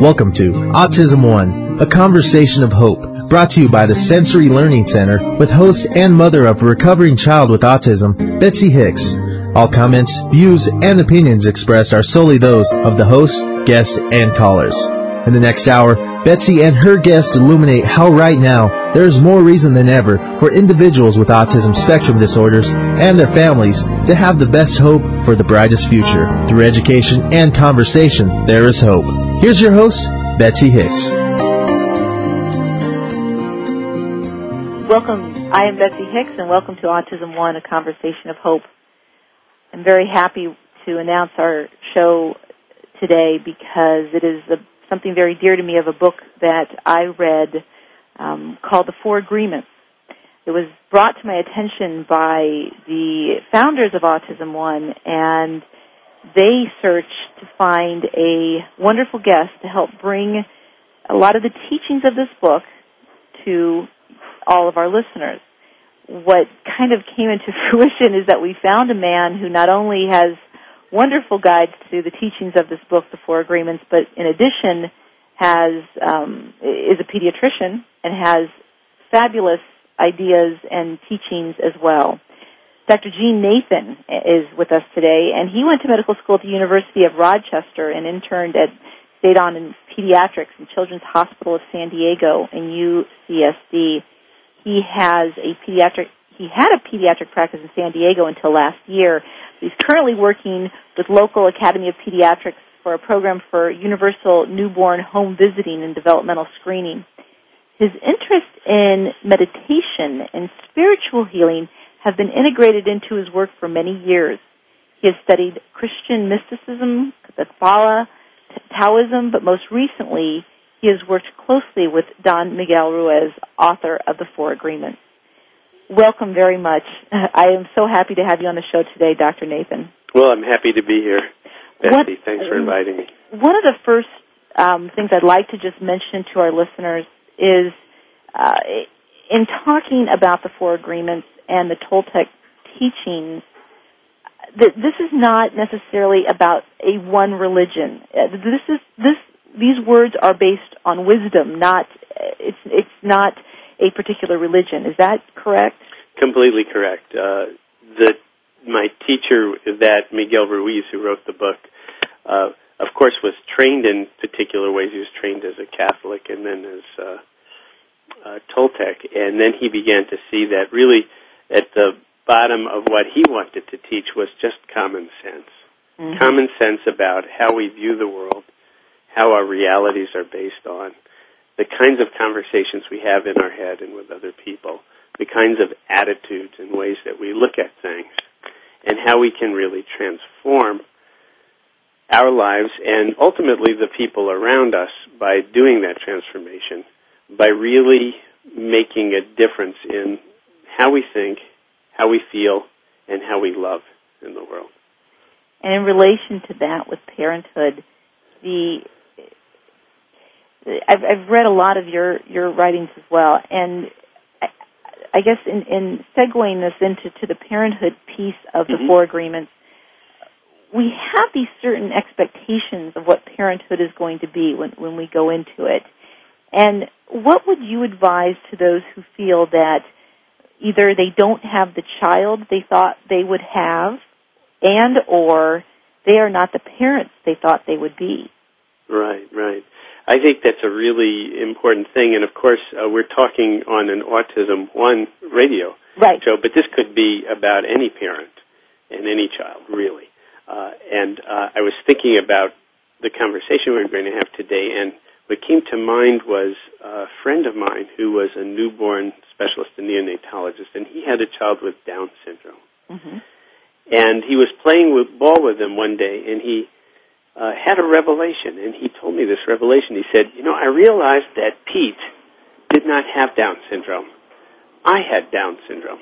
Welcome to Autism One, a conversation of hope, brought to you by the Sensory Learning Center with host and mother of a recovering child with autism, Betsy Hicks. All comments, views, and opinions expressed are solely those of the host, guest, and callers. In the next hour, Betsy and her guest illuminate how right now there is more reason than ever for individuals with autism spectrum disorders and their families to have the best hope for the brightest future. Through education and conversation, there is hope. Here's your host, Betsy Hicks. Welcome. I am Betsy Hicks, and welcome to Autism One, a conversation of hope. I'm very happy to announce our show today because it is a something very dear to me of a book that I read um, called The Four Agreements. It was brought to my attention by the founders of Autism One, and they searched to find a wonderful guest to help bring a lot of the teachings of this book to all of our listeners. What kind of came into fruition is that we found a man who not only has wonderful guides to the teachings of this book, The Four Agreements, but in addition has um, is a pediatrician and has fabulous ideas and teachings as well. Dr. Gene Nathan is with us today, and he went to medical school at the University of Rochester and interned at stayed on in pediatrics in Children's Hospital of San Diego and UCSD. He has a pediatric he had a pediatric practice in San Diego until last year, He's currently working with local Academy of Pediatrics for a program for universal newborn home visiting and developmental screening. His interest in meditation and spiritual healing have been integrated into his work for many years. He has studied Christian mysticism, Kabbalah, Taoism, but most recently he has worked closely with Don Miguel Ruiz, author of the Four Agreements welcome very much. I am so happy to have you on the show today, Dr. Nathan. Well, I'm happy to be here. Betsy, what, thanks for inviting me. One of the first um, things I'd like to just mention to our listeners is uh, in talking about the four agreements and the Toltec teachings, that this is not necessarily about a one religion. Uh, this is this these words are based on wisdom, not it's it's not a particular religion. Is that correct? Completely correct. Uh, the my teacher, that Miguel Ruiz, who wrote the book, uh, of course, was trained in particular ways. He was trained as a Catholic and then as uh, uh, Toltec, and then he began to see that really at the bottom of what he wanted to teach was just common sense. Mm-hmm. Common sense about how we view the world, how our realities are based on, the kinds of conversations we have in our head and with other people, the kinds of attitudes and ways that we look at things, and how we can really transform our lives and ultimately the people around us by doing that transformation, by really making a difference in how we think, how we feel, and how we love in the world. And in relation to that with parenthood, the I've, I've read a lot of your your writings as well, and I, I guess in, in segueing this into to the parenthood piece of the mm-hmm. four agreements, we have these certain expectations of what parenthood is going to be when when we go into it. And what would you advise to those who feel that either they don't have the child they thought they would have, and or they are not the parents they thought they would be? Right, right. I think that's a really important thing, and of course, uh, we're talking on an Autism One radio right. show, but this could be about any parent and any child, really. Uh, and uh, I was thinking about the conversation we were going to have today, and what came to mind was a friend of mine who was a newborn specialist and neonatologist, and he had a child with Down syndrome. Mm-hmm. And he was playing with ball with him one day, and he uh, had a revelation, and he told me this revelation. He said, "You know, I realized that Pete did not have Down syndrome. I had Down syndrome.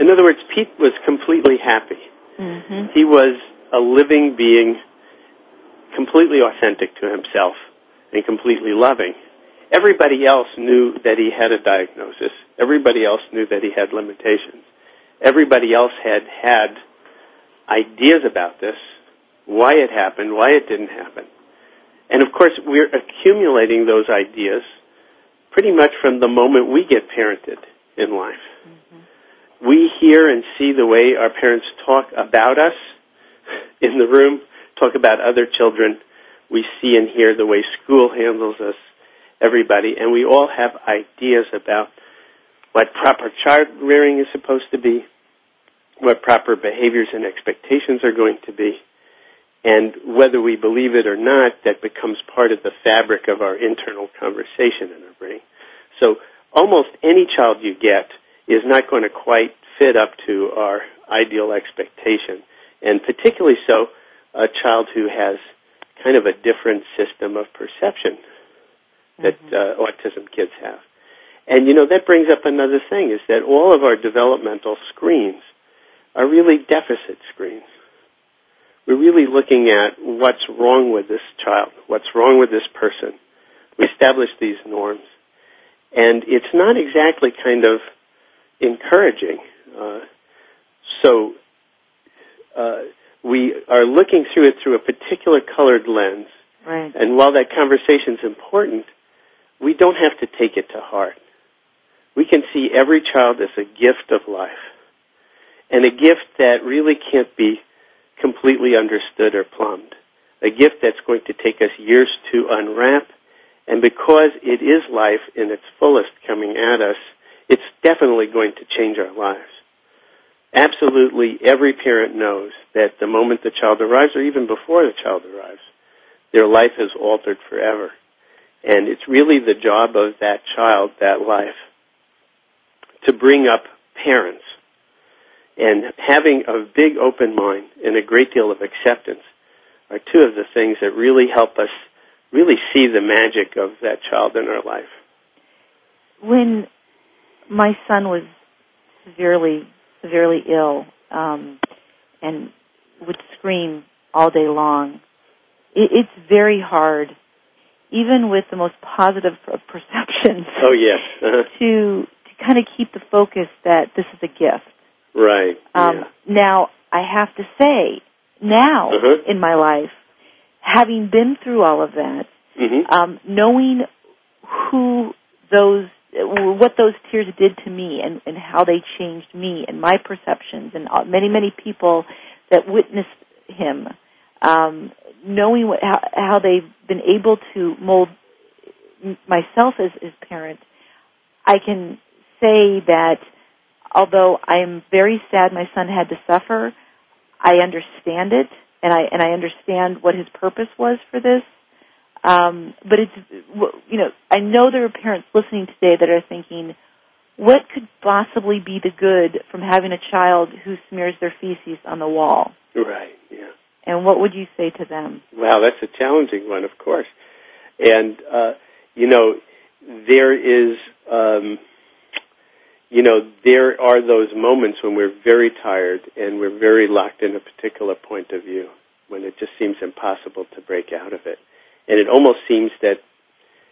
In other words, Pete was completely happy. Mm-hmm. He was a living being, completely authentic to himself and completely loving. Everybody else knew that he had a diagnosis. Everybody else knew that he had limitations. Everybody else had had ideas about this, why it happened, why it didn't happen. And of course, we're accumulating those ideas pretty much from the moment we get parented in life. Mm-hmm. We hear and see the way our parents talk about us in the room, talk about other children. We see and hear the way school handles us, everybody, and we all have ideas about what proper child rearing is supposed to be, what proper behaviors and expectations are going to be. And whether we believe it or not, that becomes part of the fabric of our internal conversation in our brain. So almost any child you get is not going to quite fit up to our ideal expectation. And particularly so, a child who has kind of a different system of perception that mm-hmm. uh, autism kids have. And you know, that brings up another thing is that all of our developmental screens are really deficit screens we're really looking at what's wrong with this child, what's wrong with this person. We establish these norms. And it's not exactly kind of encouraging. Uh, so uh, we are looking through it through a particular colored lens. Right. And while that conversation is important, we don't have to take it to heart. We can see every child as a gift of life. And a gift that really can't be completely understood or plumbed. A gift that's going to take us years to unwrap, and because it is life in its fullest coming at us, it's definitely going to change our lives. Absolutely every parent knows that the moment the child arrives, or even before the child arrives, their life is altered forever. And it's really the job of that child, that life, to bring up parents and having a big open mind and a great deal of acceptance are two of the things that really help us really see the magic of that child in our life. When my son was severely, severely ill, um, and would scream all day long, it, it's very hard, even with the most positive of perceptions. Oh yes. Uh-huh. To to kind of keep the focus that this is a gift Right. Um, yeah. Now, I have to say, now uh-huh. in my life, having been through all of that, mm-hmm. um, knowing who those, what those tears did to me and, and how they changed me and my perceptions and many, many people that witnessed him, um, knowing what, how, how they've been able to mold myself as, as parent, I can say that although I am very sad my son had to suffer, I understand it and I and I understand what his purpose was for this. Um, but it's you know I know there are parents listening today that are thinking, what could possibly be the good from having a child who smears their feces on the wall? Right. Yeah. And what would you say to them? Wow, that's a challenging one, of course. And uh, you know, there is. Um, you know, there are those moments when we're very tired and we're very locked in a particular point of view, when it just seems impossible to break out of it. And it almost seems that,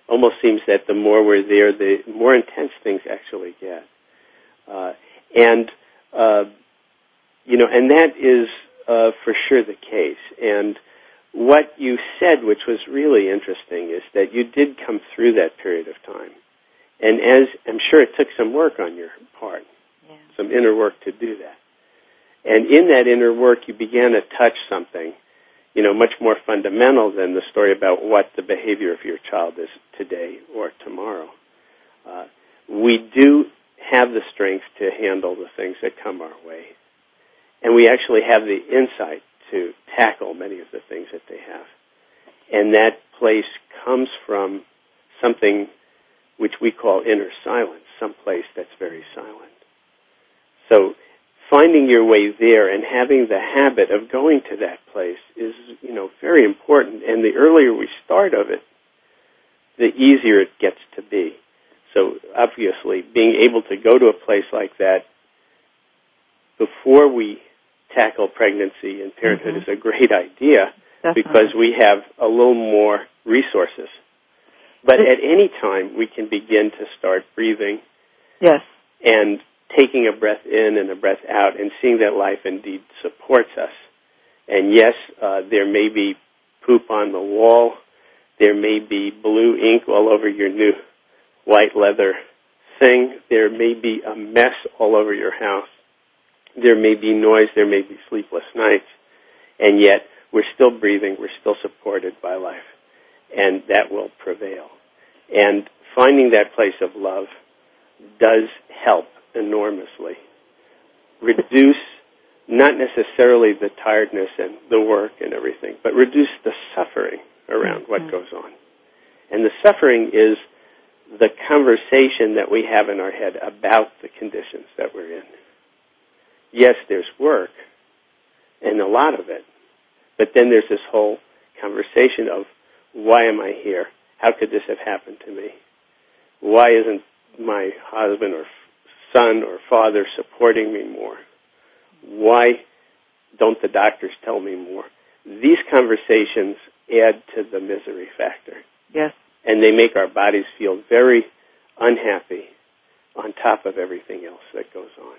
almost seems that the more we're there, the more intense things actually get. Uh, and, uh, you know, and that is, uh, for sure the case. And what you said, which was really interesting, is that you did come through that period of time and as I'm sure it took some work on your part, yeah. some inner work to do that. And in that inner work, you began to touch something, you know, much more fundamental than the story about what the behavior of your child is today or tomorrow. Uh, we do have the strength to handle the things that come our way. And we actually have the insight to tackle many of the things that they have. And that place comes from something which we call inner silence, some place that's very silent. So finding your way there and having the habit of going to that place is, you know, very important. And the earlier we start of it, the easier it gets to be. So obviously, being able to go to a place like that before we tackle pregnancy and parenthood mm-hmm. is a great idea Definitely. because we have a little more resources but at any time, we can begin to start breathing. Yes. And taking a breath in and a breath out and seeing that life indeed supports us. And yes, uh, there may be poop on the wall. There may be blue ink all over your new white leather thing. There may be a mess all over your house. There may be noise. There may be sleepless nights. And yet, we're still breathing. We're still supported by life. And that will prevail. And finding that place of love does help enormously. Reduce not necessarily the tiredness and the work and everything, but reduce the suffering around what mm-hmm. goes on. And the suffering is the conversation that we have in our head about the conditions that we're in. Yes, there's work, and a lot of it, but then there's this whole conversation of why am I here? How could this have happened to me? Why isn't my husband or son or father supporting me more? Why don't the doctors tell me more? These conversations add to the misery factor. Yes. And they make our bodies feel very unhappy on top of everything else that goes on.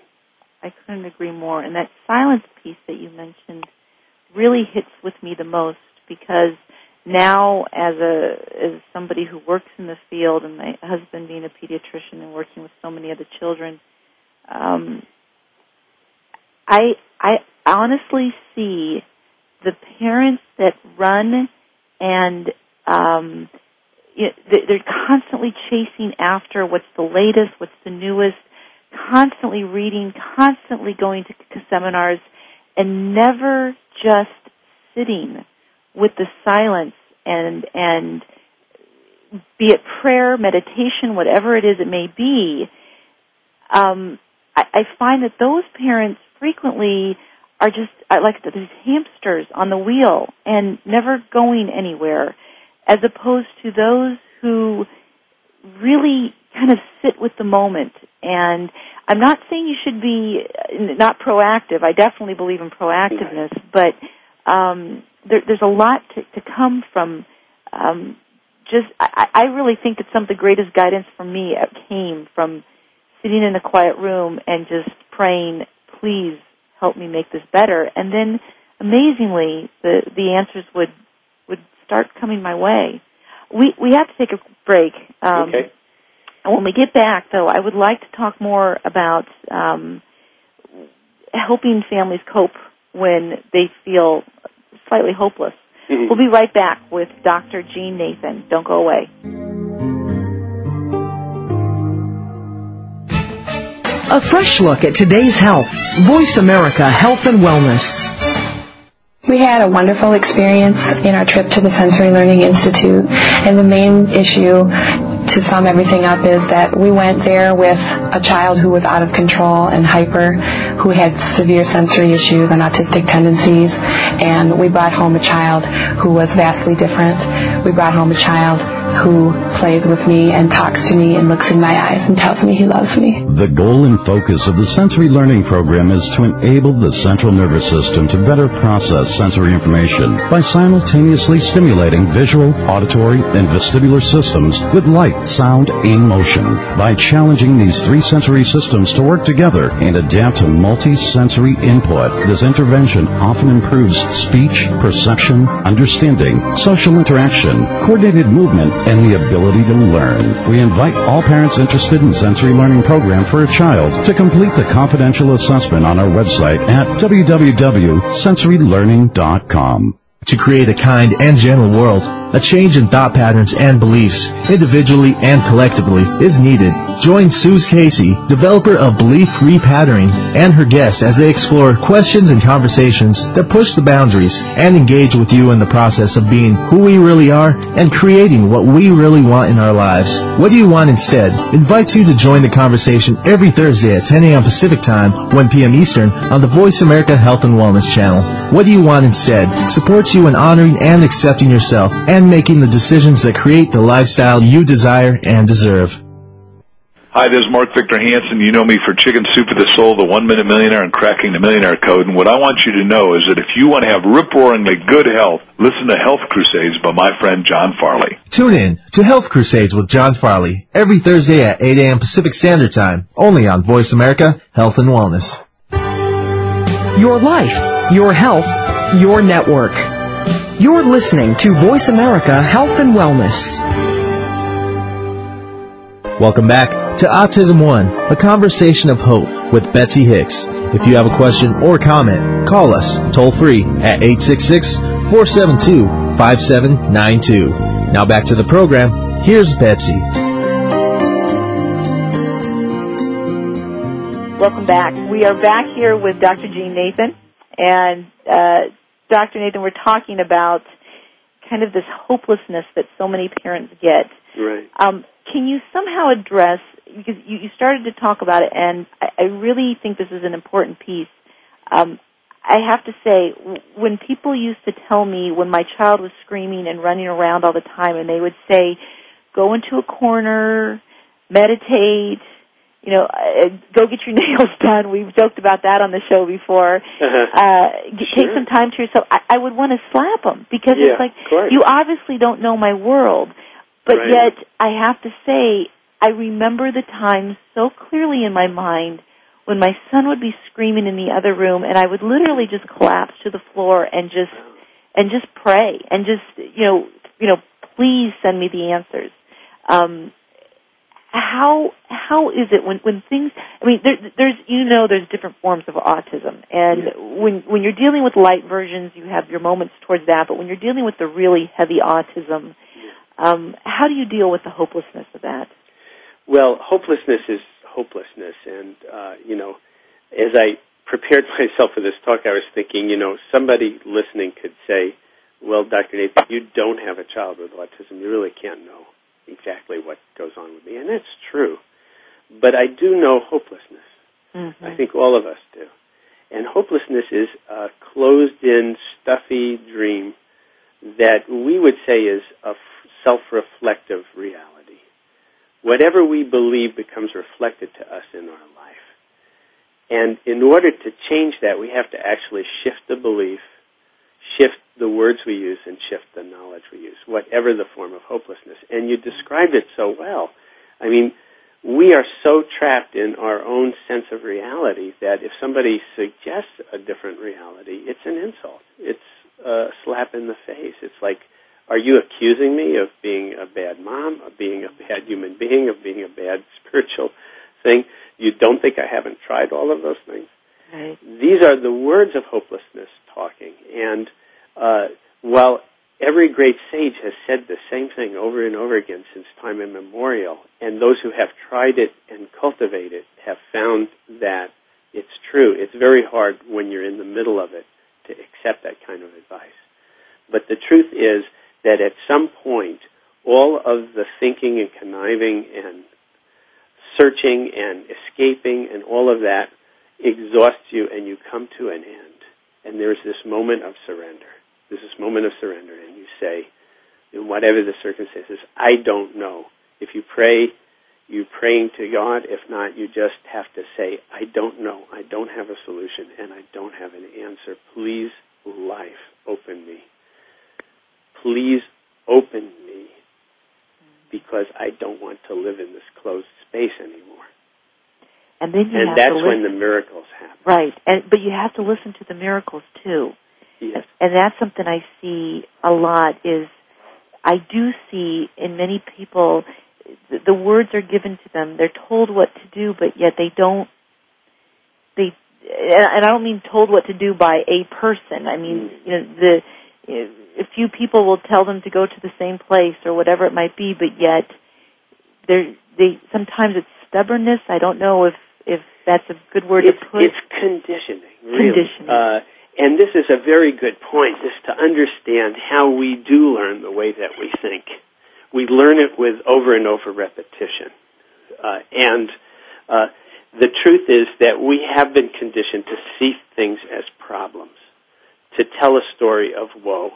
I couldn't agree more. And that silence piece that you mentioned really hits with me the most because now as a as somebody who works in the field and my husband being a pediatrician and working with so many other children um i i honestly see the parents that run and um you know, they're constantly chasing after what's the latest what's the newest constantly reading constantly going to seminars and never just sitting with the silence and and be it prayer, meditation, whatever it is it may be, um, I, I find that those parents frequently are just like these hamsters on the wheel and never going anywhere, as opposed to those who really kind of sit with the moment. And I'm not saying you should be not proactive. I definitely believe in proactiveness, but um, there, there's a lot to, to come from um, just I, I really think that some of the greatest guidance for me came from sitting in a quiet room and just praying, please help me make this better. And then amazingly the the answers would would start coming my way. We we have to take a break. Um, okay. And when we get back, though, I would like to talk more about um, helping families cope when they feel slightly hopeless. Mm-hmm. We'll be right back with Dr. Gene Nathan. Don't go away. A fresh look at today's health. Voice America Health and Wellness. We had a wonderful experience in our trip to the Sensory Learning Institute, and the main issue to sum everything up is that we went there with a child who was out of control and hyper, who had severe sensory issues and autistic tendencies, and we brought home a child who was vastly different. We brought home a child who plays with me and talks to me and looks in my eyes and tells me he loves me. The goal and focus of the sensory learning program is to enable the central nervous system to better process sensory information by simultaneously stimulating visual, auditory, and vestibular systems with light, sound, and motion. By challenging these three sensory systems to work together and adapt to multi-sensory input, this intervention often improves speech, perception, understanding, social interaction, coordinated movement, and the ability to learn. We invite all parents interested in sensory learning program for a child to complete the confidential assessment on our website at www.sensorylearning.com. To create a kind and gentle world, a change in thought patterns and beliefs, individually and collectively, is needed. Join Suze Casey, developer of Belief Repatterning, and her guest as they explore questions and conversations that push the boundaries and engage with you in the process of being who we really are and creating what we really want in our lives. What do you want instead? Invites you to join the conversation every Thursday at 10 a.m. Pacific Time, 1 p.m. Eastern on the Voice America Health and Wellness channel. What do you want instead? Supports you in honoring and accepting yourself and making the decisions that create the lifestyle you desire and deserve. Hi, this is Mark Victor Hansen. You know me for Chicken Soup for the Soul, the One Minute Millionaire, and Cracking the Millionaire Code. And what I want you to know is that if you want to have rip-roaringly good health, listen to Health Crusades by my friend John Farley. Tune in to Health Crusades with John Farley every Thursday at 8 a.m. Pacific Standard Time, only on Voice America Health and Wellness. Your life, your health, your network. You're listening to Voice America Health and Wellness. Welcome back to Autism One, a conversation of hope with Betsy Hicks. If you have a question or comment, call us toll free at 866-472-5792. Now back to the program. Here's Betsy. Welcome back. We are back here with Dr. Gene Nathan. And uh, Dr. Nathan, we're talking about kind of this hopelessness that so many parents get. Right. Um, can you somehow address because you, you started to talk about it, and I, I really think this is an important piece. Um, I have to say, when people used to tell me when my child was screaming and running around all the time, and they would say, "Go into a corner, meditate." You know, uh, go get your nails done. We've joked about that on the show before. Uh-huh. Uh, Sure. Take some time to yourself. I, I would want to slap them because Yeah, it's like you obviously don't know my world. But Right. yet, I have to say, I remember the times so clearly in my mind when my son would be screaming in the other room, and I would literally just collapse to the floor and just and just pray and just you know you know please send me the answers. Um, how how is it when when things? I mean, there, there's you know there's different forms of autism, and when when you're dealing with light versions, you have your moments towards that. But when you're dealing with the really heavy autism, um, how do you deal with the hopelessness of that? Well, hopelessness is hopelessness, and uh, you know, as I prepared myself for this talk, I was thinking, you know, somebody listening could say, "Well, Dr. Nathan, you don't have a child with autism. You really can't know exactly what goes on with me," and that's true. But I do know hopelessness. Mm-hmm. I think all of us do. And hopelessness is a closed-in, stuffy dream that we would say is a f- self-reflective reality. Whatever we believe becomes reflected to us in our life. And in order to change that, we have to actually shift the belief, shift the words we use, and shift the knowledge we use, whatever the form of hopelessness. And you described it so well. I mean, we are so trapped in our own sense of reality that if somebody suggests a different reality, it's an insult. It's a slap in the face. It's like, are you accusing me of being a bad mom, of being a bad human being, of being a bad spiritual thing? You don't think I haven't tried all of those things? Right. These are the words of hopelessness talking. And uh, while every great sage has said the same thing over and over again since time immemorial, and those who have tried it and cultivated it have found that it's true. It's very hard when you're in the middle of it to accept that kind of advice. But the truth is that at some point, all of the thinking and conniving and searching and escaping and all of that exhausts you and you come to an end. And there's this moment of surrender. There's this moment of surrender and you say, in whatever the circumstances, I don't know. If you pray, you're praying to God. If not, you just have to say, I don't know. I don't have a solution and I don't have an answer. Please, life, open me. Please open me because I don't want to live in this closed space anymore. And then you and that's to when the miracles happen. right. And but you have to listen to the miracles too. Yes. And that's something I see a lot is I do see in many people the, the words are given to them. They're told what to do, but yet they don't they and I don't mean told what to do by a person. I mean, you know, the a few people will tell them to go to the same place or whatever it might be, but yet they they sometimes it's stubbornness. I don't know if if that's a good word it's, to put. it's conditioning, really. Conditioning. Uh, and this is a very good point, is to understand how we do learn the way that we think. We learn it with over and over repetition. Uh, and uh, the truth is that we have been conditioned to see things as problems, to tell a story of woe.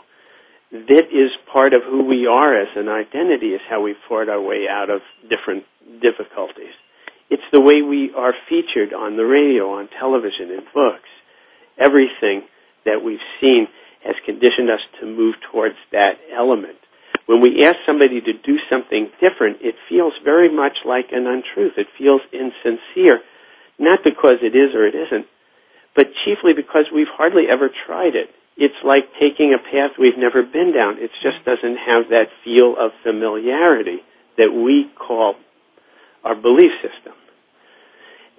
That is part of who we are as an identity, is how we fought our way out of different difficulties. It's the way we are featured on the radio, on television, in books. Everything that we've seen has conditioned us to move towards that element. When we ask somebody to do something different, it feels very much like an untruth. It feels insincere, not because it is or it isn't, but chiefly because we've hardly ever tried it. it's like taking a path we've never been down. It just doesn't have that feel of familiarity that we call our belief system.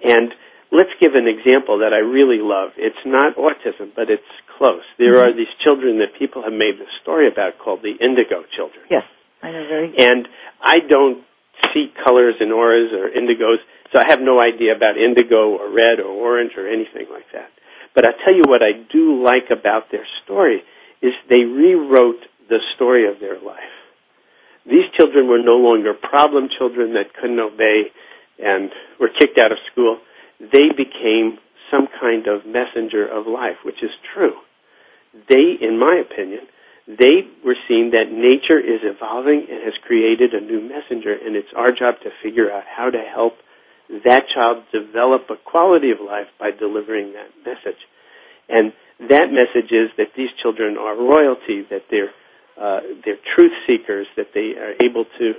And let's give an example that I really love. It's not autism, but it's close. There Mm-hmm. are these children that people have made the story about called the indigo children. Yes, I know very. And I don't see colors and auras or indigos, so I have no idea about indigo or red or orange or anything like that. But I'll tell you what I do like about their story is they rewrote the story of their life. These children were no longer problem children that couldn't obey and were kicked out of school. They became some kind of messenger of life, which is true. They, in my opinion, they were seeing that nature is evolving and has created a new messenger, and it's our job to figure out how to help that child develop a quality of life by delivering that message. And that message is that these children are royalty, that they're uh, they're truth seekers, that they are able to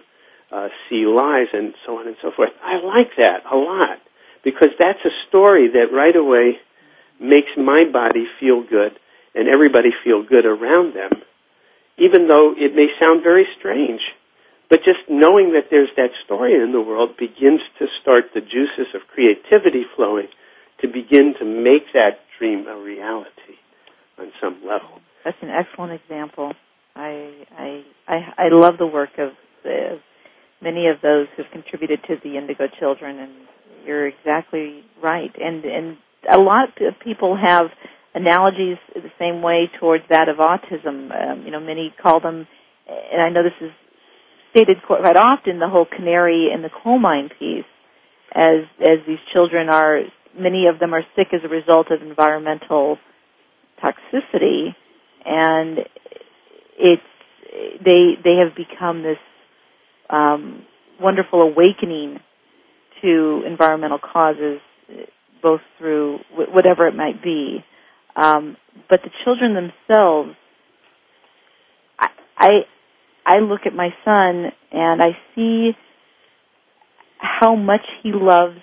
uh, see lies, and so on and so forth. I like that a lot because that's a story that right away makes my body feel good and everybody feel good around them, even though it may sound very strange. But just knowing that there's that story in the world begins to start the juices of creativity flowing to begin to make that dream a reality on some level. That's an excellent example. I I I, I love the work of the, many of those who've contributed to the Indigo Children, and you're exactly right. And and a lot of people have analogies the same way towards that of autism. Um, you know, many call them, and I know this is stated quite often, the whole canary in the coal mine piece, as as these children are, many of them are sick as a result of environmental toxicity, and it's they they have become this um, wonderful awakening to environmental causes, both through wh- whatever it might be. Um, but the children themselves, I, I I look at my son and I see how much he loves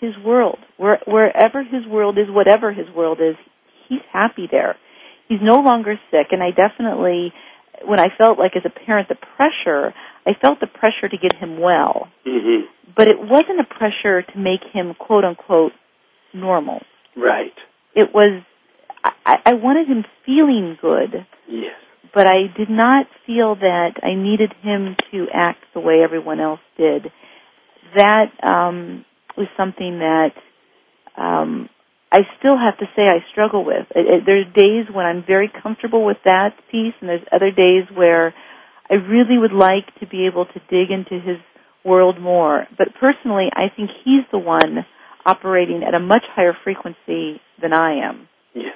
his world. Where, wherever his world is, whatever his world is, he's happy there. He's no longer sick, and I definitely, when I felt like as a parent the pressure, I felt the pressure to get him well. Mm-hmm. But it wasn't a pressure to make him quote unquote normal. Right. It was, I, I wanted him feeling good, Yes. but I did not feel that I needed him to act the way everyone else did. That um, was something that um, I still have to say I struggle with. It, it, there's days when I'm very comfortable with that piece, and there's other days where I really would like to be able to dig into his world more. But personally, I think he's the one operating at a much higher frequency than I am. Yes.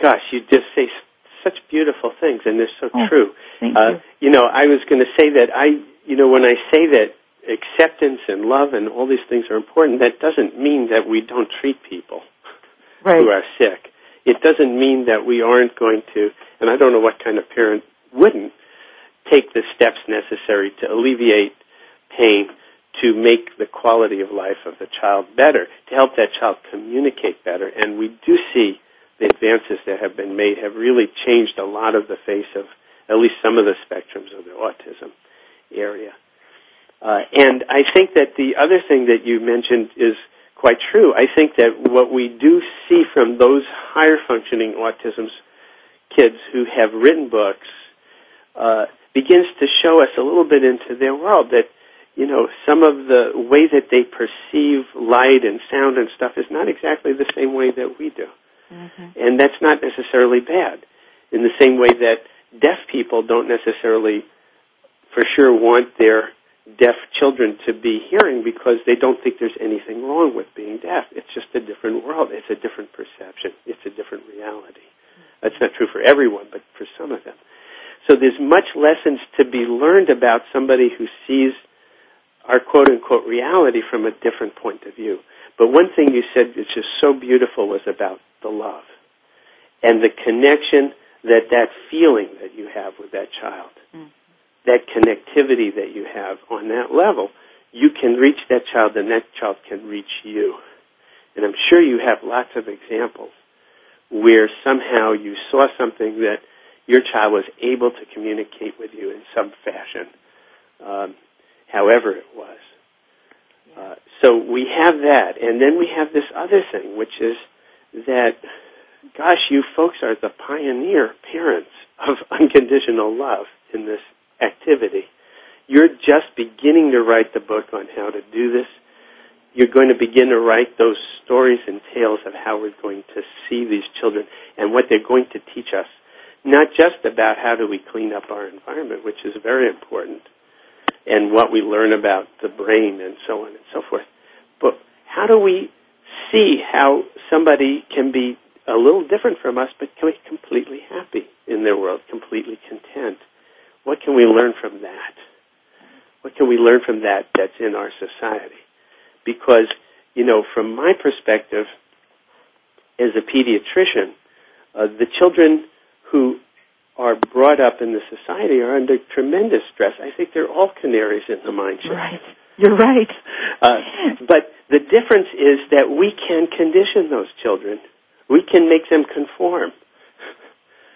Gosh, you just say s- such beautiful things, and they're so Oh, true. Thank Uh, you. you know, I was going to say that I, you know, when I say that acceptance and love and all these things are important, that doesn't mean that we don't treat people Right. who are sick. It doesn't mean that we aren't going to, and I don't know what kind of parent wouldn't take the steps necessary to alleviate pain, to make the quality of life of the child better, to help that child communicate better. And we do see the advances that have been made have really changed a lot of the face of at least some of the spectrums of the autism area. Uh, and I think that the other thing that you mentioned is quite true. I think that what we do see from those higher functioning autism kids who have written books uh, begins to show us a little bit into their world that you know some of the way that they perceive light and sound and stuff is not exactly the same way that we do, Mm-hmm. and that's not necessarily bad. In the same way that deaf people don't necessarily, for sure, want their deaf children to be hearing because they don't think there's anything wrong with being deaf. It's just a different world. It's a different perception. It's a different reality. That's not true for everyone, but for some of them. So there's much lessons to be learned about somebody who sees our quote unquote reality from a different point of view. But one thing you said which is so beautiful was about the love and the connection that that feeling that you have with that child, Mm. That connectivity that you have on that level, you can reach that child and that child can reach you. And I'm sure you have lots of examples where somehow you saw something that your child was able to communicate with you in some fashion, um, however it was. Uh, so we have that, and then we have this other thing, which is that, gosh, you folks are the pioneer parents of unconditional love in this activity. You're just beginning to write the book on how to do this. You're going to begin to write those stories and tales of how we're going to see these children and what they're going to teach us. Not just about how do we clean up our environment, which is very important, and what we learn about the brain and so on and so forth, but how do we see how somebody can be a little different from us, but can be completely happy in their world, completely content? What can we learn from that? What can we learn from that that's in our society? Because, you know, from my perspective, as a pediatrician, uh, the children who are brought up in the society are under tremendous stress. I think they're all canaries in the mine shaft. Right. You're right. Uh, but the difference is that we can condition those children. We can make them conform.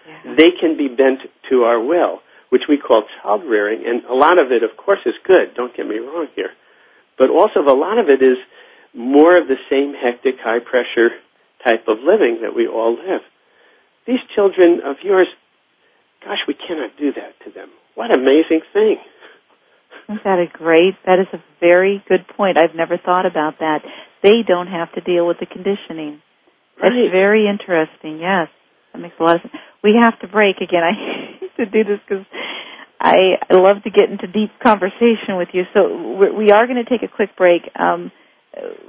Yeah. They can be bent to our will which we call child rearing, and a lot of it, of course, is good. Don't get me wrong here, but also a lot of it is more of the same hectic, high pressure type of living that we all live. These children of yours, gosh, we cannot do that to them. What amazing thing! Isn't that a great? That is a very good point. I've never thought about that. They don't have to deal with the conditioning. That's Right. very interesting. Yes, that makes a lot of sense. We have to break again. I to do this because I, love to get into deep conversation with you. So we're, we are going to take a quick break. Um,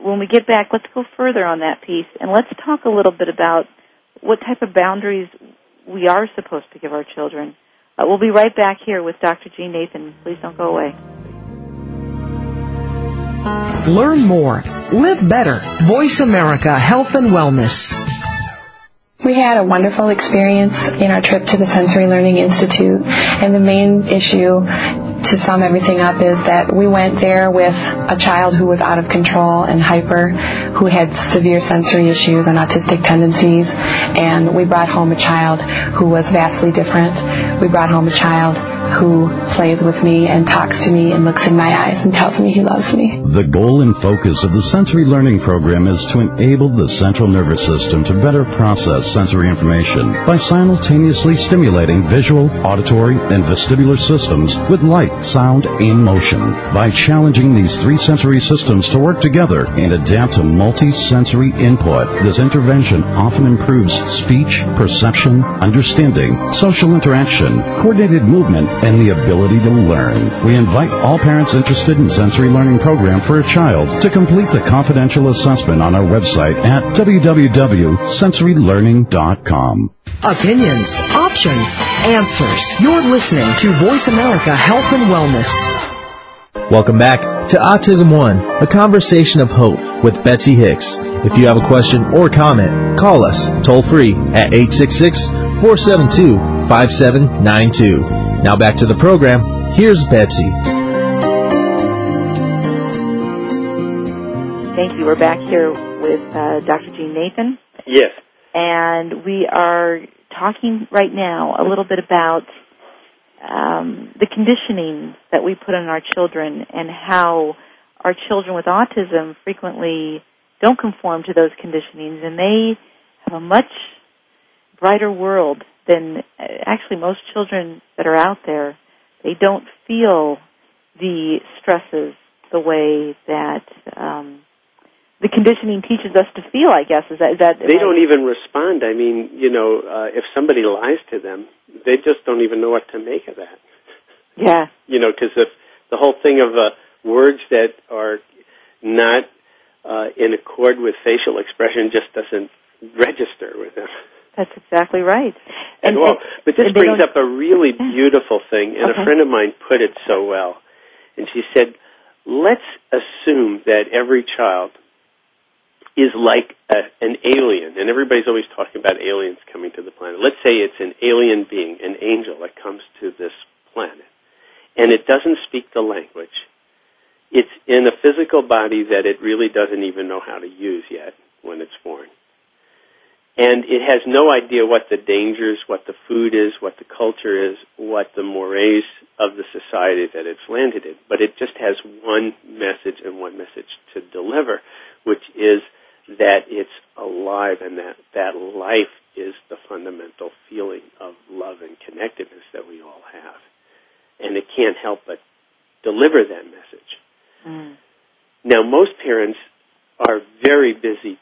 when we get back, let's go further on that piece and let's talk a little bit about what type of boundaries we are supposed to give our children. Uh, we'll be right back here with Dr. Gene Nathan. Please don't go away. Learn more. Live better. Voice America Health and Wellness. We had a wonderful experience in our trip to the Sensory Learning Institute, and the main issue to sum everything up is that we went there with a child who was out of control and hyper, who had severe sensory issues and autistic tendencies, and we brought home a child who was vastly different. We brought home a child who plays with me and talks to me and looks in my eyes and tells me he loves me. The goal and focus of the sensory learning program is to enable the central nervous system to better process sensory information by simultaneously stimulating visual, auditory, and vestibular systems with light, sound, and motion. By challenging these three sensory systems to work together and adapt to multi-sensory input, this intervention often improves speech, perception, understanding, social interaction, coordinated movement, and the ability to learn. We invite all parents interested in sensory learning program for a child to complete the confidential assessment on our website at www.sensorylearning.com. Opinions, options, answers. You're listening to Voice America Health and Wellness. Welcome back to Autism One, a conversation of hope with Betsy Hicks. If you have a question or comment, call us toll free at 866-472-5792. Now back to the program. Here's Betsy. Thank you. We're back here with uh, Dr. Gene Nathan, Yes. and we are talking right now a little bit about um, the conditioning that we put on our children and how our children with autism frequently don't conform to those conditionings, and they have a much brighter world than uh, actually most children that are out there. They don't feel the stresses the way that um, the conditioning teaches us to feel. I guess is that is that They don't even respond. I mean, you know, uh, if somebody lies to them, they just don't even know what to make of that. Yeah, You know, because if the whole thing of uh, words that are not uh, in accord with facial expression just doesn't register with them. That's exactly right. And, well, but this brings up a really beautiful thing, and Okay. a friend of mine put it so well. And she said, "Let's assume that every child is like a, an alien, and everybody's always talking about aliens coming to the planet. Let's say it's an alien being, an angel that comes to this planet, and it doesn't speak the language. It's in a physical body that it really doesn't even know how to use yet when it's born." And it has no idea what the dangers, what the food is, what the culture is, what the mores of the society that it's landed in. But it just has one message and one message to deliver, which is that it's alive and that that life is the fundamental feeling of love and connectedness that we all have. And it can't help but deliver that message. Mm. Now, most parents are very busy,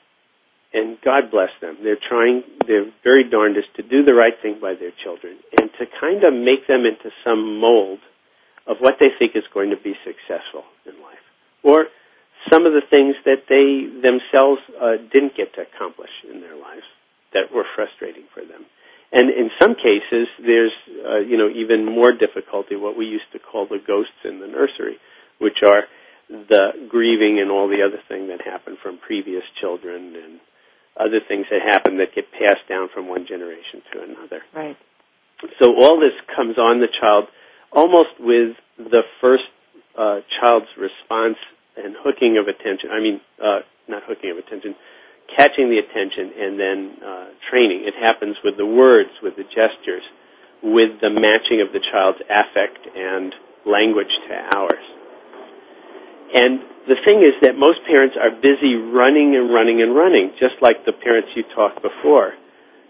and God bless them. They're trying, they're very darndest to do the right thing by their children and to kind of make them into some mold of what they think is going to be successful in life. Or some of the things that they themselves uh, didn't get to accomplish in their lives that were frustrating for them. And in some cases, there's uh, you know even more difficulty. What we used to call the ghosts in the nursery, which are the grieving and all the other thing that happened from previous children and other things that happen that get passed down from one generation to another. Right. So all this comes on the child almost with the first uh, child's response and hooking of attention. I mean, uh, not hooking of attention, catching the attention and then uh, training. It happens with the words, with the gestures, with the matching of the child's affect and language to ours. And the thing is that most parents are busy running and running and running, just like the parents you talked before.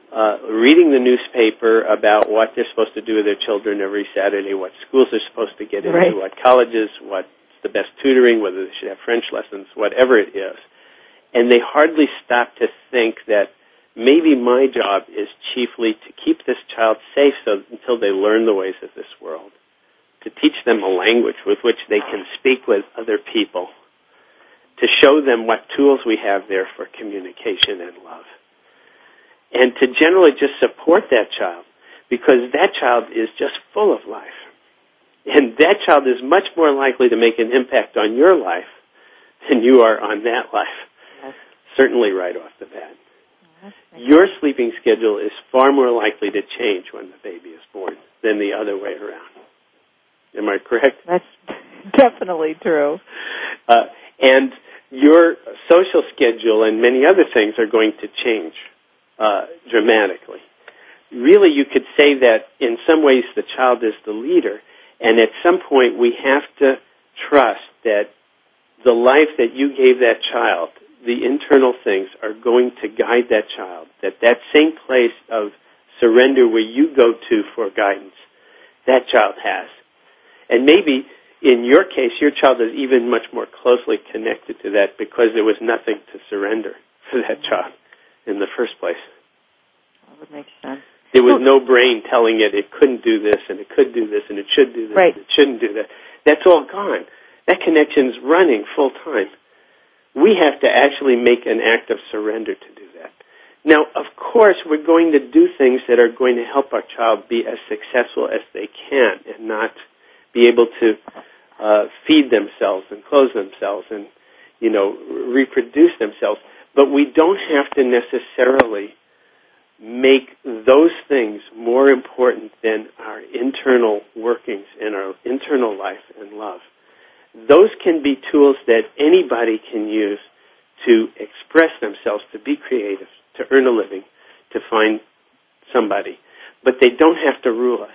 Uh, reading the newspaper about what they're supposed to do with their children every Saturday, what schools they're supposed to get into, right. what colleges, what's the best tutoring, whether they should have French lessons, whatever it is and they hardly stop to think that maybe my job is chiefly to keep this child safe so until they learn the ways of this world, to teach them a language with which they can speak with other people, to show them what tools we have there for communication and love, and to generally just support that child because that child is just full of life. And that child is much more likely to make an impact on your life than you are on that life certainly right off the bat. Your sleeping schedule is far more likely to change when the baby is born than the other way around. Am I correct? That's definitely true. Uh, and your social schedule and many other things are going to change uh, dramatically. Really, you could say that in some ways the child is the leader, and at some point we have to trust that the life that you gave that child the internal things are going to guide that child. That that same place of surrender where you go to for guidance, that child has. And maybe in your case, your child is even much more closely connected to that because there was nothing to surrender for that child in the first place. That would make sense. There was no brain telling it it couldn't do this and it could do this and it should do this right. and it shouldn't do that. That's all gone. That connection's running full time. We have to actually make an act of surrender to do that. Now, of course, we're going to do things that are going to help our child be as successful as they can and not be able to uh, feed themselves and clothe themselves and, you know, reproduce themselves. But we don't have to necessarily make those things more important than our internal workings and our internal life and love those can be tools that anybody can use to express themselves, to be creative, to earn a living, to find somebody. But they don't have to rule us.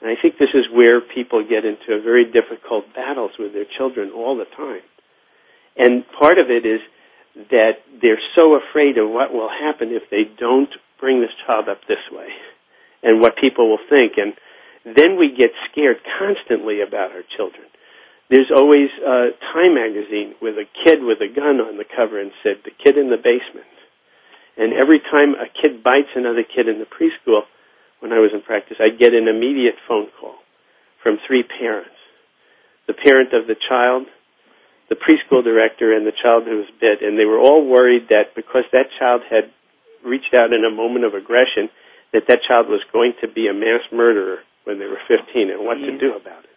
And I think this is where people get into very difficult battles with their children all the time. And part of it is that they're so afraid of what will happen if they don't bring this child up this way and what people will think. And then we get scared constantly about our children there's always uh, Time magazine with a kid with a gun on the cover and said, "The kid in the basement." And every time a kid bites another kid in the preschool, when I was in practice, I'd get an immediate phone call from three parents: the parent of the child, the preschool director, and the child who was bit. And they were all worried that because that child had reached out in a moment of aggression, that that child was going to be a mass murderer when they were 15, and what to do about it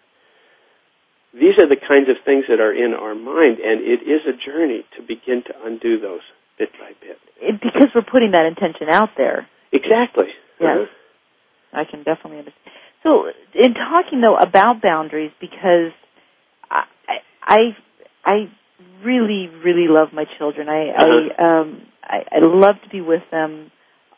these are the kinds of things that are in our mind, and it is a journey to begin to undo those bit by bit. It, because we're putting that intention out there. Exactly. Yes. Uh-huh. I can definitely understand. So, in talking though about boundaries, because I, I, I really, really love my children. I, uh-huh. I, um, I, I love to be with them,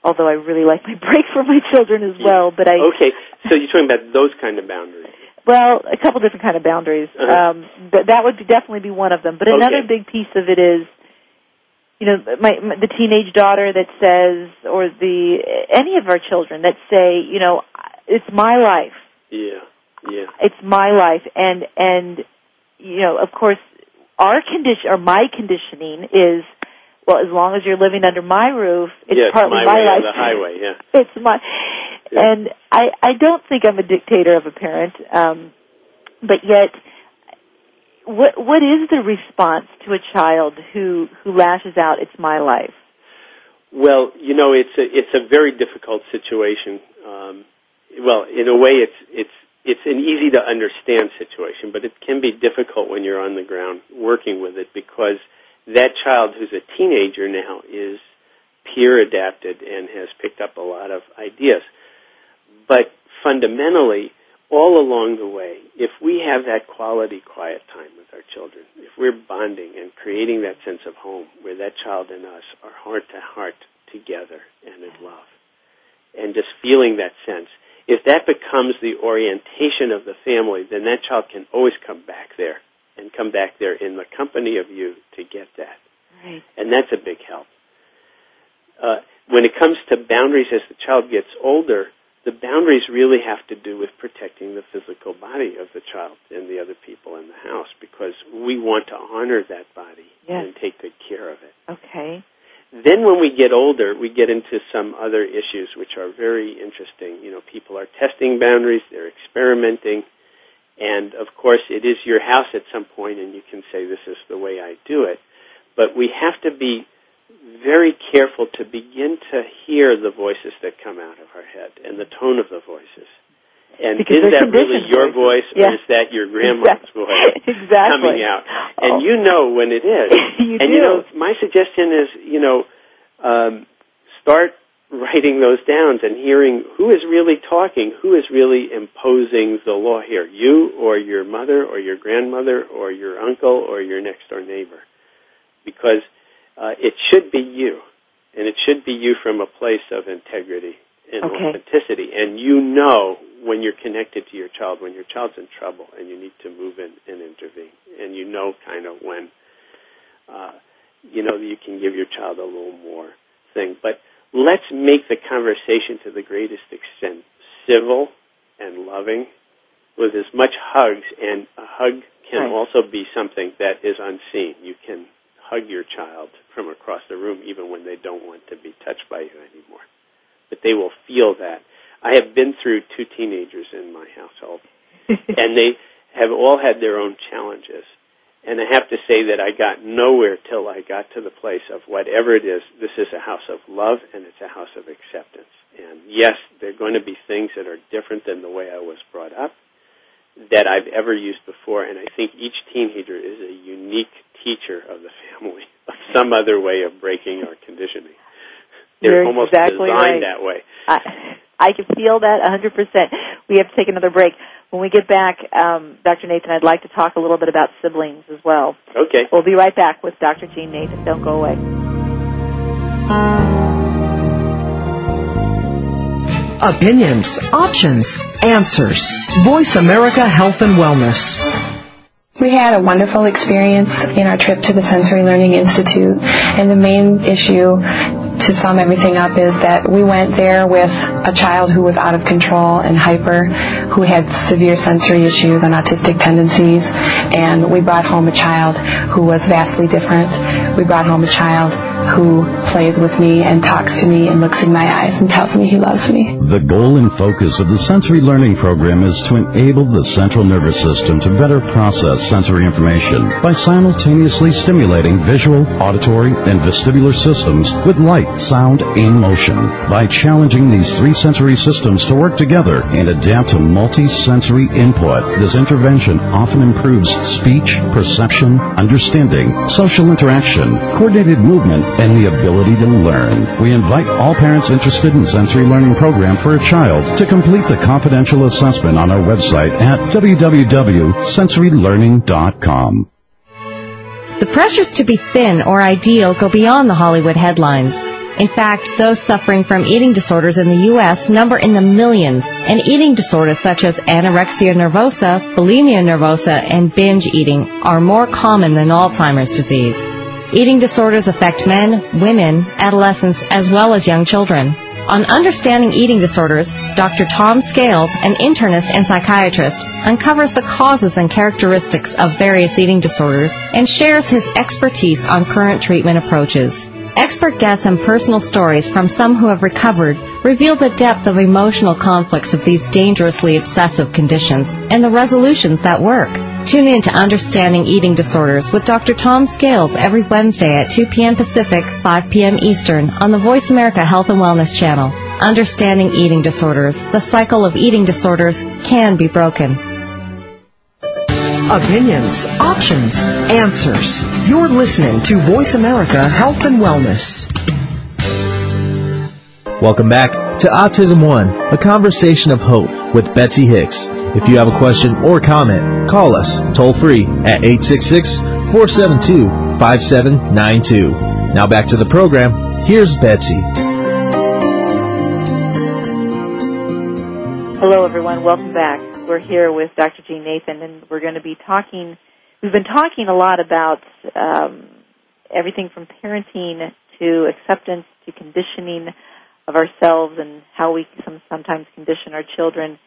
although I really like my break for my children as well. But I okay, so you're talking about those kind of boundaries. Well, a couple different kind of boundaries. Uh-huh. Um, but that would be, definitely be one of them. But another Okay. big piece of it is, you know, my, my the teenage daughter that says, or the any of our children that say, you know, it's my life. Yeah, yeah, It's my life, and and you know, of course, our condition or my conditioning is, well, as long as you're living under my roof, it's yeah, partly my, my way life. the highway. Yeah. it's my Yeah. and I I don't think I'm a dictator of a parent um but yet what what is the response to a child who who lashes out it's my life Well, you know, it's a it's a very difficult situation. Um, well, in a way, it's it's it's an easy to understand situation, but it can be difficult when you're on the ground working with it because that child who's a teenager now is peer adapted and has picked up a lot of ideas. But fundamentally, all along the way, if we have that quality quiet time with our children, if we're bonding and creating that sense of home where that child and us are heart to heart together and in love, and just feeling that sense, if that becomes the orientation of the family, then that child can always come back there and come back there in the company of you to get that. right And that's a big help. Uh, when it comes to boundaries as the child gets older, the boundaries really have to do with protecting the physical body of the child and the other people in the house because we want to honor that body Yes. and take good care of it. okay Then when we get older, we get into some other issues which are very interesting. You know, people are testing boundaries, they're experimenting, and of course it is your house at some point and you can say this is the way I do it. But we have to be very careful to begin to hear the voices that come out of our head and the tone of the voices. And Because is that really your voice or Yeah. is that your grandma's Exactly. voice exactly coming out? And Oh. you know when it is. you and do you know, my suggestion is, you know, um, start writing those down and hearing who is really talking, who is really imposing the law here, you or your mother or your grandmother or your uncle or your next door neighbor, because uh, it should be you, and it should be you from a place of integrity and Okay. authenticity, and you know when you're connected to your child, when your child's in trouble, and you need to move in and intervene, and you know kind of when uh, you know, you can give your child a little more thing. But let's make the conversation to the greatest extent civil and loving with as much hugs. And a hug can Right. also be something that is unseen. You can hug your child from across the room even when they don't want to be touched by you anymore. But they will feel that. I have been through two teenagers in my household and they have all had their own challenges. And I have to say that I got nowhere till I got to the place of whatever it is, this is a house of love and it's a house of acceptance. And yes, there are going to be things that are different than the way I was brought up that I've ever used before. And I think each teenager is a unique teacher of the family of some other way of breaking our conditioning. They're You're almost exactly designed right. that way. I, I can feel that 100%. We have to take another break. When we get back, um, Dr. Nathan, I'd like to talk a little bit about siblings as well. Okay. We'll be right back with Dr. Gene Nathan. Don't go away. Opinions, options, answers. Voice America Health and Wellness. We had a wonderful experience in our trip to the Sensory Learning Institute, and the main issue to sum everything up is that we went there with a child who was out of control and hyper, who had severe sensory issues and autistic tendencies, and we brought home a child who was vastly different. We brought home a child who plays with me and talks to me and looks in my eyes and tells me he loves me. The goal and focus of the sensory learning program is to enable the central nervous system to better process sensory information by simultaneously stimulating visual, auditory, and vestibular systems with light, sound, and motion. By challenging these three sensory systems to work together and adapt to multi-sensory input, this intervention often improves speech, perception, understanding, social interaction, coordinated movement, and the ability to learn. We invite all parents interested in sensory learning program for a child to complete the confidential assessment on our website at www.sensorylearning.com. The pressures to be thin or ideal go beyond the Hollywood headlines. In fact, those suffering from eating disorders in the U.S. number in the millions, and eating disorders such as anorexia nervosa, bulimia nervosa, and binge eating are more common than Alzheimer's disease. Eating disorders affect men, women, adolescents, as well as young children. On Understanding Eating Disorders, Dr. Tom Scales, an internist and psychiatrist, uncovers the causes and characteristics of various eating disorders and shares his expertise on current treatment approaches. Expert guests and personal stories from some who have recovered reveal the depth of emotional conflicts of these dangerously obsessive conditions and the resolutions that work. Tune in to Understanding Eating Disorders with Dr. Tom Scales every Wednesday at 2 p.m. Pacific, 5 p.m. Eastern on the Voice America Health and Wellness channel. Understanding Eating Disorders, the cycle of eating disorders can be broken. Opinions, options, answers. You're listening to Voice America Health and Wellness. Welcome back to Autism One, a conversation of hope with Betsy Hicks. If you have a question or comment, call us toll free at 866 472 5792. Now back to the program. Here's Betsy. Hello, everyone. Welcome back. We're here with Dr. Gene Nathan, and we're going to be talking. We've been talking a lot about um, everything from parenting to acceptance to conditioning of ourselves and how we some, sometimes condition our children.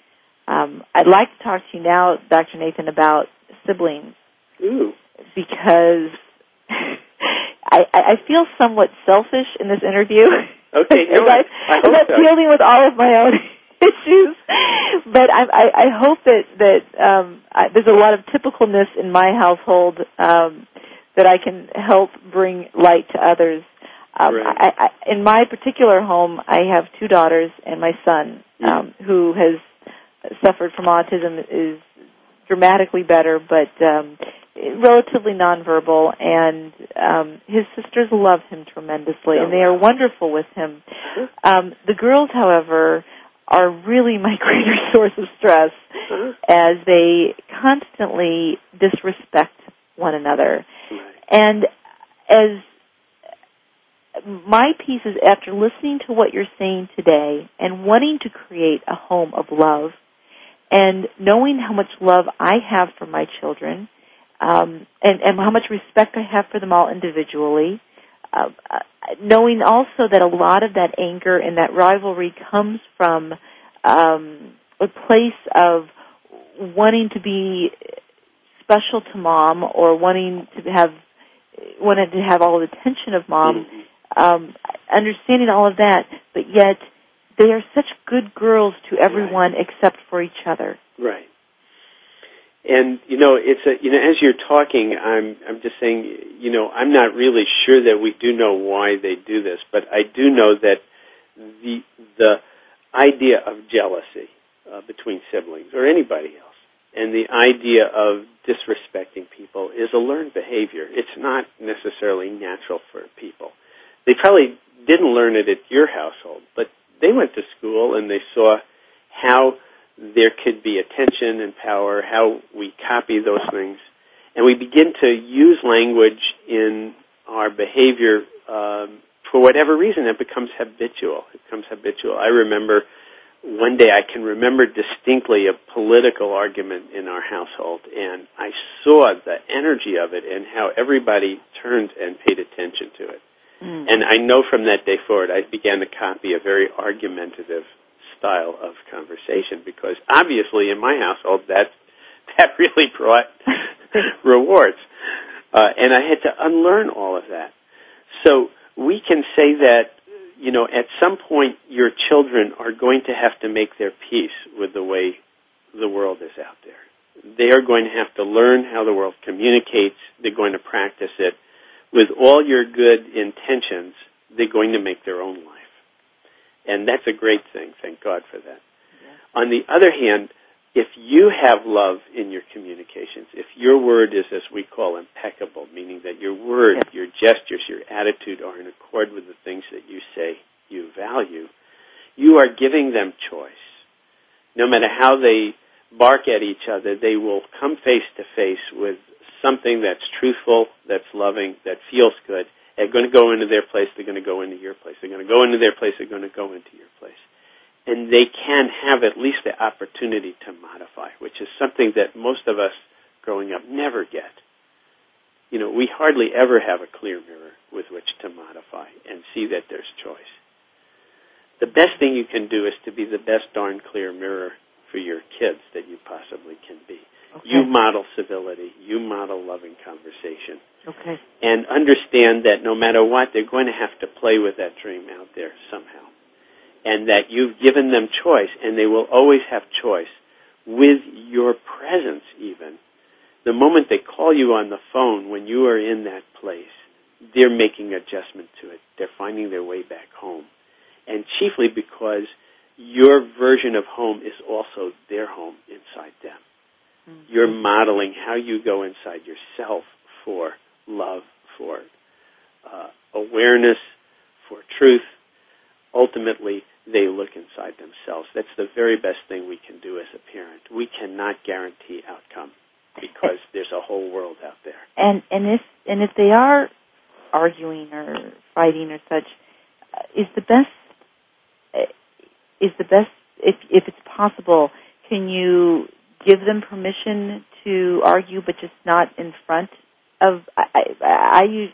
Um, I'd like to talk to you now, Dr. Nathan, about siblings. Ooh. Because I, I feel somewhat selfish in this interview. Okay, no, I hope I'm so. dealing with all of my own issues, but I, I, I hope that that um, I, there's a lot of typicalness in my household um, that I can help bring light to others. Um, Right. I, I, in my particular home, I have two daughters and my son, um, who has suffered from autism, is dramatically better, but um, relatively nonverbal, and um, his sisters love him tremendously, and they are wonderful with him. Um, the girls, however, are really my greater source of stress as they constantly disrespect one another. And as my piece is after listening to what you're saying today and wanting to create a home of love and knowing how much love I have for my children um, and, and how much respect I have for them all individually, uh, uh, knowing also that a lot of that anger and that rivalry comes from um, a place of wanting to be special to mom or wanting to have wanted to have all the attention of mom, um, understanding all of that, but yet they are such good girls to everyone except for each other. Right. And you know, it's a you know, as you're talking, I'm I'm just saying, you know, I'm not really sure that we do know why they do this, but I do know that the the idea of jealousy uh, between siblings or anybody else, and the idea of disrespecting people is a learned behavior. It's not necessarily natural for people. They probably didn't learn it at your household, but they went to school and they saw how there could be attention and power, how we copy those things, and we begin to use language in our behavior um, for whatever reason. It becomes habitual. It becomes habitual. I remember one day I can remember distinctly a political argument in our household, and I saw the energy of it and how everybody turned and paid attention to it. And I know from that day forward, I began to copy a very argumentative style of conversation because obviously in my household that that really brought rewards, uh, and I had to unlearn all of that. So we can say that you know at some point your children are going to have to make their peace with the way the world is out there. They are going to have to learn how the world communicates. They're going to practice it with all your good intentions, they're going to make their own life. And that's a great thing. Thank God for that. On the other hand, if you have love in your communications, if your word is as we call impeccable, meaning that your word, your gestures, your attitude are in accord with the things that you say you value, you are giving them choice. No matter how they bark at each other, they will come face to face with something that's truthful, that's loving, that feels good. They're going to go into their place, they're going to go into your place. They're going to go into their place, they're going to go into your place. And they can have at least the opportunity to modify, which is something that most of us growing up never get. You know, we hardly ever have a clear mirror with which to modify and see that there's choice. The best thing you can do is to be the best darn clear mirror for your kids that you possibly can be. Okay. You model civility. You model loving conversation. Okay. And understand that no matter what, they're going to have to play with that dream out there somehow. And that you've given them choice, and they will always have choice with your presence even. The moment they call you on the phone when you are in that place, they're making adjustment to it. They're finding their way back home. And chiefly because your version of home is also their home inside them. Mm-hmm. You're modeling how you go inside yourself for love, for uh, awareness, for truth. Ultimately, they look inside themselves. That's the very best thing we can do as a parent. We cannot guarantee outcome because there's a whole world out there. And and if and if they are arguing or fighting or such, uh, is the best is the best if if it's possible can you give them permission to argue but just not in front of i i, I use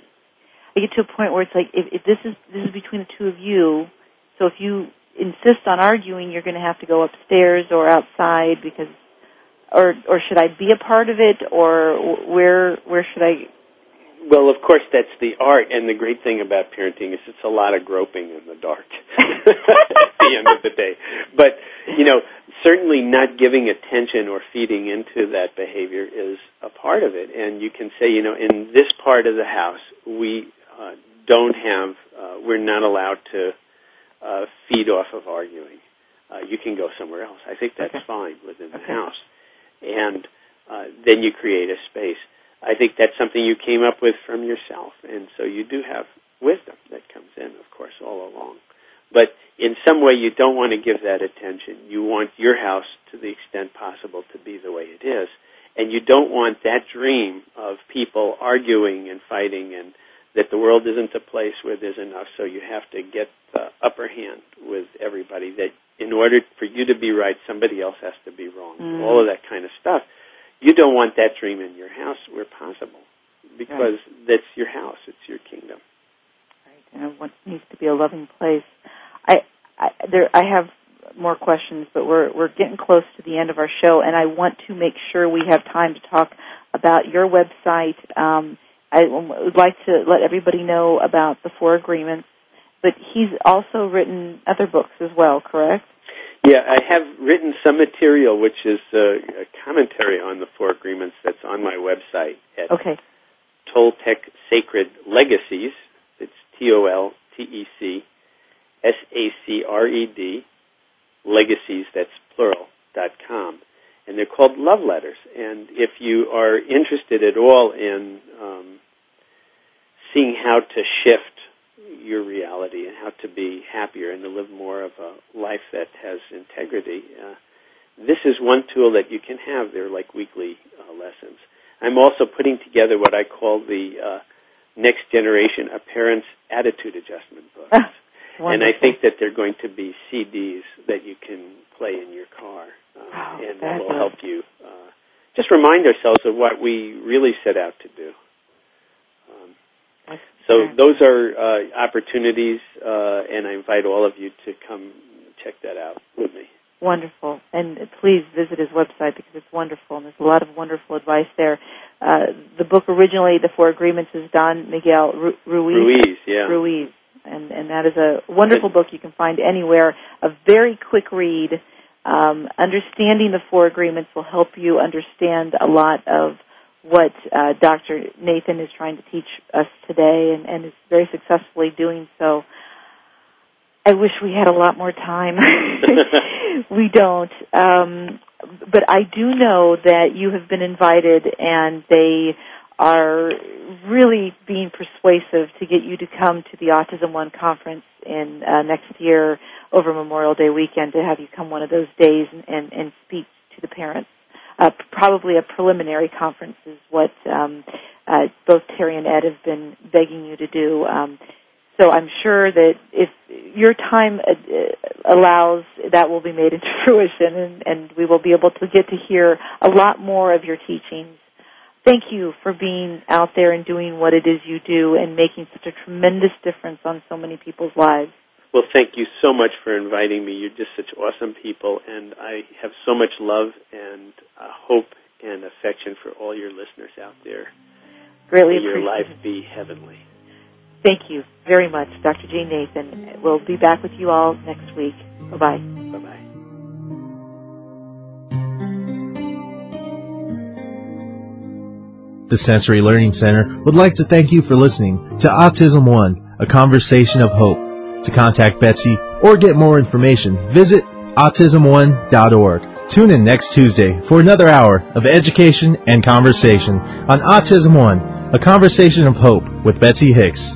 i get to a point where it's like if, if this is this is between the two of you so if you insist on arguing you're going to have to go upstairs or outside because or or should i be a part of it or where where should i well, of course, that's the art, and the great thing about parenting is it's a lot of groping in the dark at the end of the day. But you know, certainly not giving attention or feeding into that behavior is a part of it. And you can say, you know, in this part of the house, we uh, don't have, uh, we're not allowed to uh, feed off of arguing. Uh, you can go somewhere else. I think that's okay. fine within the house. And uh, then you create a space I think that's something you came up with from yourself, and so you do have wisdom that comes in, of course, all along. But in some way, you don't want to give that attention. You want your house, to the extent possible, to be the way it is, and you don't want that dream of people arguing and fighting and that the world isn't a place where there's enough, so you have to get the upper hand with everybody. That in order for you to be right, somebody else has to be wrong. Mm. All of that kind of stuff you don't want that dream in your house where possible because right. that's your house, it's your kingdom. Right, and it needs to be a loving place. I, I there I have more questions, but we're we're getting close to the end of our show, and I want to make sure we have time to talk about your website. Um, I would like to let everybody know about the four agreements, but he's also written other books as well, correct? Yeah, I have written some material, which is uh, a commentary on the four agreements that's on my website at okay. Toltec Sacred Legacies. It's T O L T E C S A C R E D Legacies. That's plural dot com, and they're called love letters. And if you are interested at all in um, seeing how to shift your reality and how to be happier and to live more of a life that has integrity. Uh, this is one tool that you can have. They're like weekly uh, lessons. I'm also putting together what I call the uh, next generation parents attitude adjustment books. Ah, and I think that they're going to be CDs that you can play in your car, uh, and that will help you uh, just remind ourselves of what we really set out to do. So those are uh, opportunities, uh, and I invite all of you to come check that out with me. Wonderful, and please visit his website because it's wonderful, and there's a lot of wonderful advice there. Uh, the book originally, The Four Agreements, is Don Miguel Ru- Ruiz. Ruiz, yeah. Ruiz, and and that is a wonderful book you can find anywhere. A very quick read. Um, understanding the Four Agreements will help you understand a lot of what uh, Dr. Nathan is trying to teach us today and, and is very successfully doing so. I wish we had a lot more time. we don't. Um, but I do know that you have been invited and they are really being persuasive to get you to come to the Autism One conference in uh, next year over Memorial Day weekend to have you come one of those days and, and, and speak to the parents. Uh, uh, probably a preliminary conference is what um, uh, both Terry and Ed have been begging you to do. Um, so I'm sure that if your time uh, allows, that will be made into fruition, and, and we will be able to get to hear a lot more of your teachings. Thank you for being out there and doing what it is you do and making such a tremendous difference on so many people's lives. Well, thank you so much for inviting me. You're just such awesome people, and I have so much love and uh, hope and affection for all your listeners out there. Greatly May your life be heavenly. Thank you very much, Dr. Jane Nathan. We'll be back with you all next week. Bye bye. Bye bye. The Sensory Learning Center would like to thank you for listening to Autism One, a conversation of hope. To contact Betsy or get more information, visit autismone.org. Tune in next Tuesday for another hour of education and conversation on Autism One, a conversation of hope with Betsy Hicks.